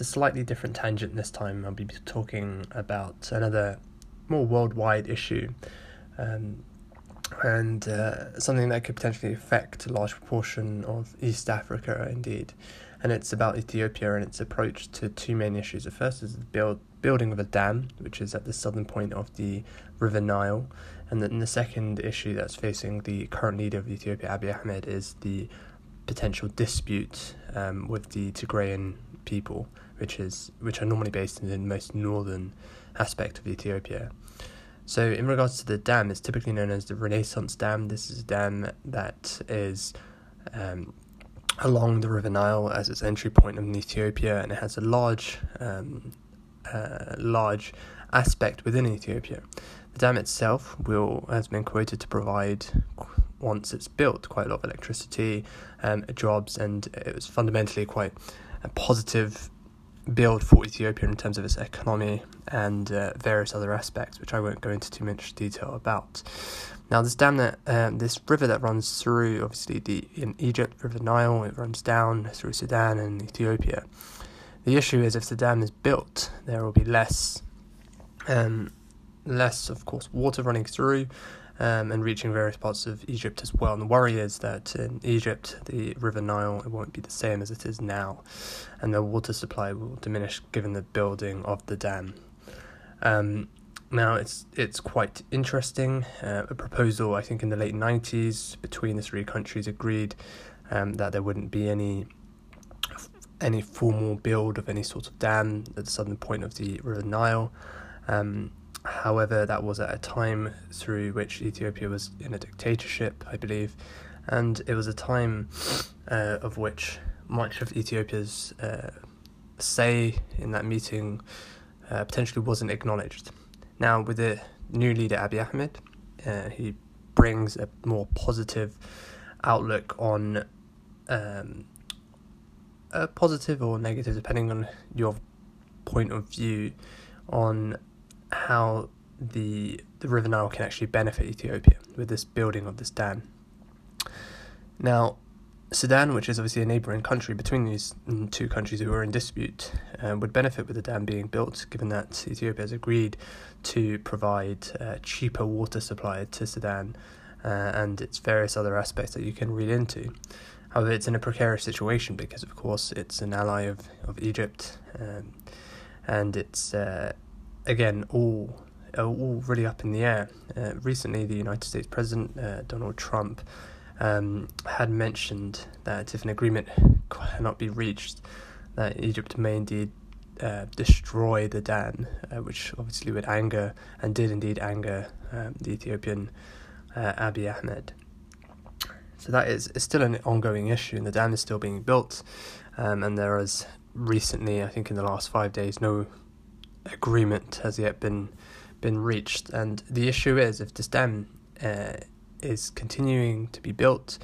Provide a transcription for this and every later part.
it's a slightly different tangent this time. I'll be talking about another more worldwide issue, um, and uh, something that could potentially affect a large proportion of East Africa, indeed. And it's about Ethiopia and its approach to two main issues. The first is the build, building of a dam, which is at the southern point of the River Nile. And then the second issue that's facing the current leader of Ethiopia, Abiy Ahmed, is the potential dispute um, with the Tigrayan people, which is which are normally based in the most northern aspect of Ethiopia. So, in regards to the dam, it's typically known as the Renaissance Dam. This is a dam that is um, along the River Nile as its entry point in Ethiopia, and it has a large, um, uh, large aspect within Ethiopia. The dam itself will has been quoted to provide, once it's built, quite a lot of electricity, um, jobs, and it was fundamentally quite a positive build for Ethiopia in terms of its economy and uh, various other aspects, which I won't go into too much detail about. Now, this dam that um, this river that runs through, obviously, the in Egypt, River Nile, it runs down through Sudan and Ethiopia. The issue is if the dam is built, there will be less, um, less of course, water running through, um, and reaching various parts of Egypt as well. And the worry is that in Egypt, the River Nile it won't be the same as it is now, and the water supply will diminish given the building of the dam. Um, now it's it's quite interesting. Uh, a proposal I think in the late nineties between the three countries agreed um, that there wouldn't be any any formal build of any sort of dam at the southern point of the River Nile. Um, However, that was at a time through which Ethiopia was in a dictatorship, I believe, and it was a time uh, of which much of Ethiopia's uh, say in that meeting uh, potentially wasn't acknowledged. Now, with the new leader Abiy Ahmed, uh, he brings a more positive outlook on um, a positive or negative, depending on your point of view, on how the the River Nile can actually benefit Ethiopia with this building of this dam. Now, Sudan, which is obviously a neighbouring country between these two countries who are in dispute, uh, would benefit with the dam being built, given that Ethiopia has agreed to provide uh, cheaper water supply to Sudan uh, and its various other aspects that you can read into. However, it's in a precarious situation because, of course, it's an ally of, of Egypt um, and it's uh, again, all all really up in the air. Uh, recently, the United States President uh, Donald Trump um, had mentioned that if an agreement cannot be reached, that Egypt may indeed uh, destroy the dam, uh, which obviously would anger and did indeed anger um, the Ethiopian uh, Abiy Ahmed. So that is, is still an ongoing issue, and the dam is still being built. Um, and there is recently, I think in the last five days, no agreement has yet been been reached. And the issue is, if this dam uh, is continuing to be built,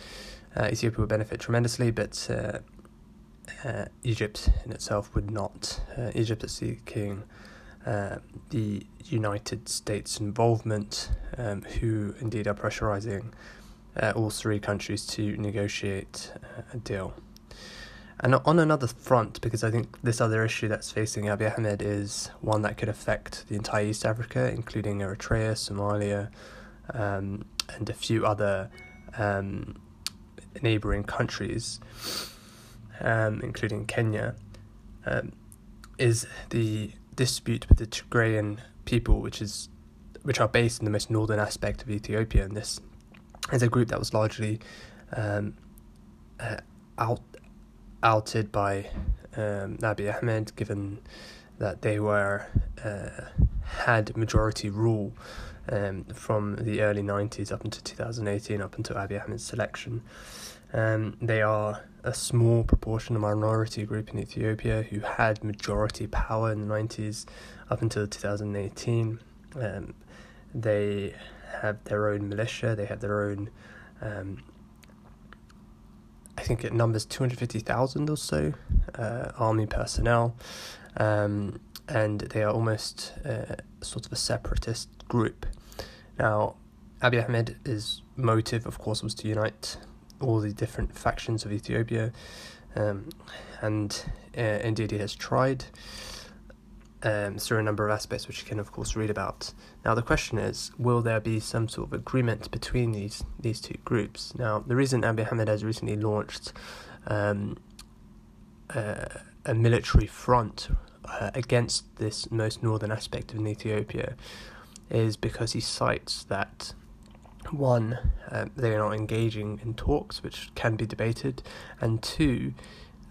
uh, Ethiopia would benefit tremendously, but uh, uh Egypt in itself would not. Uh, Egypt is seeking uh, the United States involvement, um, who indeed are pressurizing all three countries to negotiate a deal. And on another front, because I think this other issue that's facing Abiy Ahmed is one that could affect the entire East Africa, including Eritrea, Somalia, um, and a few other um, neighboring countries, um, including Kenya, um, is the dispute with the Tigrayan people, which is which are based in the most northern aspect of Ethiopia, and this is a group that was largely um, uh, out outed by um, Abiy Ahmed, given that they were uh, had majority rule um, from the early 90s up until 2018, up until Abiy Ahmed's selection. Um, they are a small proportion, a minority group in Ethiopia who had majority power in the 90s up until 2018. Um, they have their own militia, they have their own um, think it numbers 250,000 or so uh, army personnel, um, and they are almost uh, sort of a separatist group. Now, Abiy Ahmed's motive, of course, was to unite all the different factions of Ethiopia, Um, and uh, indeed, he has tried um, through a number of aspects, which you can, of course, read about. Now, the question is will there be some sort of agreement between these, these two groups? Now, the reason Abiy Ahmed has recently launched um, uh, a military front uh, against this most northern aspect of Ethiopia is because he cites that one, uh, they are not engaging in talks, which can be debated, and two,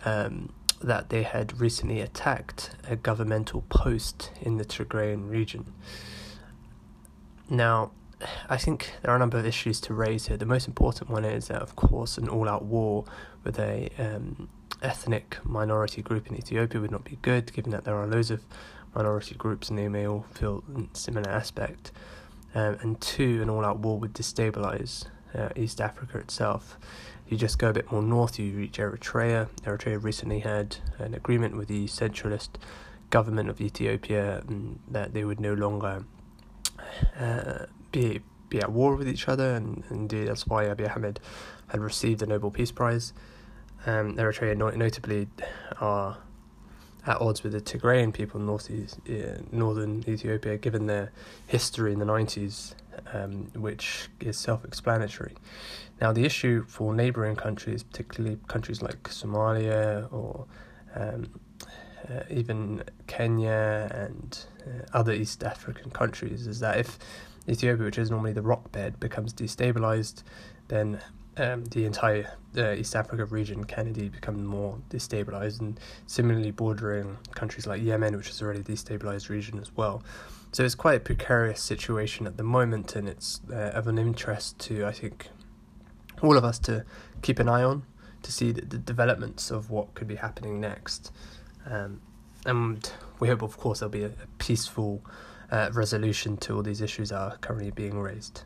um, that they had recently attacked a governmental post in the Tigrayan region. Now, I think there are a number of issues to raise here. The most important one is that, of course, an all out war with a um, ethnic minority group in Ethiopia would not be good, given that there are loads of minority groups and they may all feel similar aspect. Um, and two, an all out war would destabilize uh, East Africa itself. You just go a bit more north, you reach Eritrea. Eritrea recently had an agreement with the centralist government of Ethiopia um, that they would no longer uh, be be at war with each other, and indeed that's why Abiy Ahmed had received the Nobel Peace Prize. Um, Eritrea notably are at odds with the Tigrayan people in northeast, uh, northern Ethiopia, given their history in the 90s, um, which is self explanatory. Now, the issue for neighbouring countries, particularly countries like Somalia or um, uh, even Kenya and uh, other East African countries, is that if Ethiopia, which is normally the rock bed, becomes destabilized, then um, the entire uh, East Africa region can indeed become more destabilized, and similarly bordering countries like Yemen, which is already a destabilized region as well. So it's quite a precarious situation at the moment, and it's uh, of an interest to, I think, all of us to keep an eye on to see the, the developments of what could be happening next. Um, and we hope, of course, there'll be a, a peaceful uh, resolution to all these issues that are currently being raised.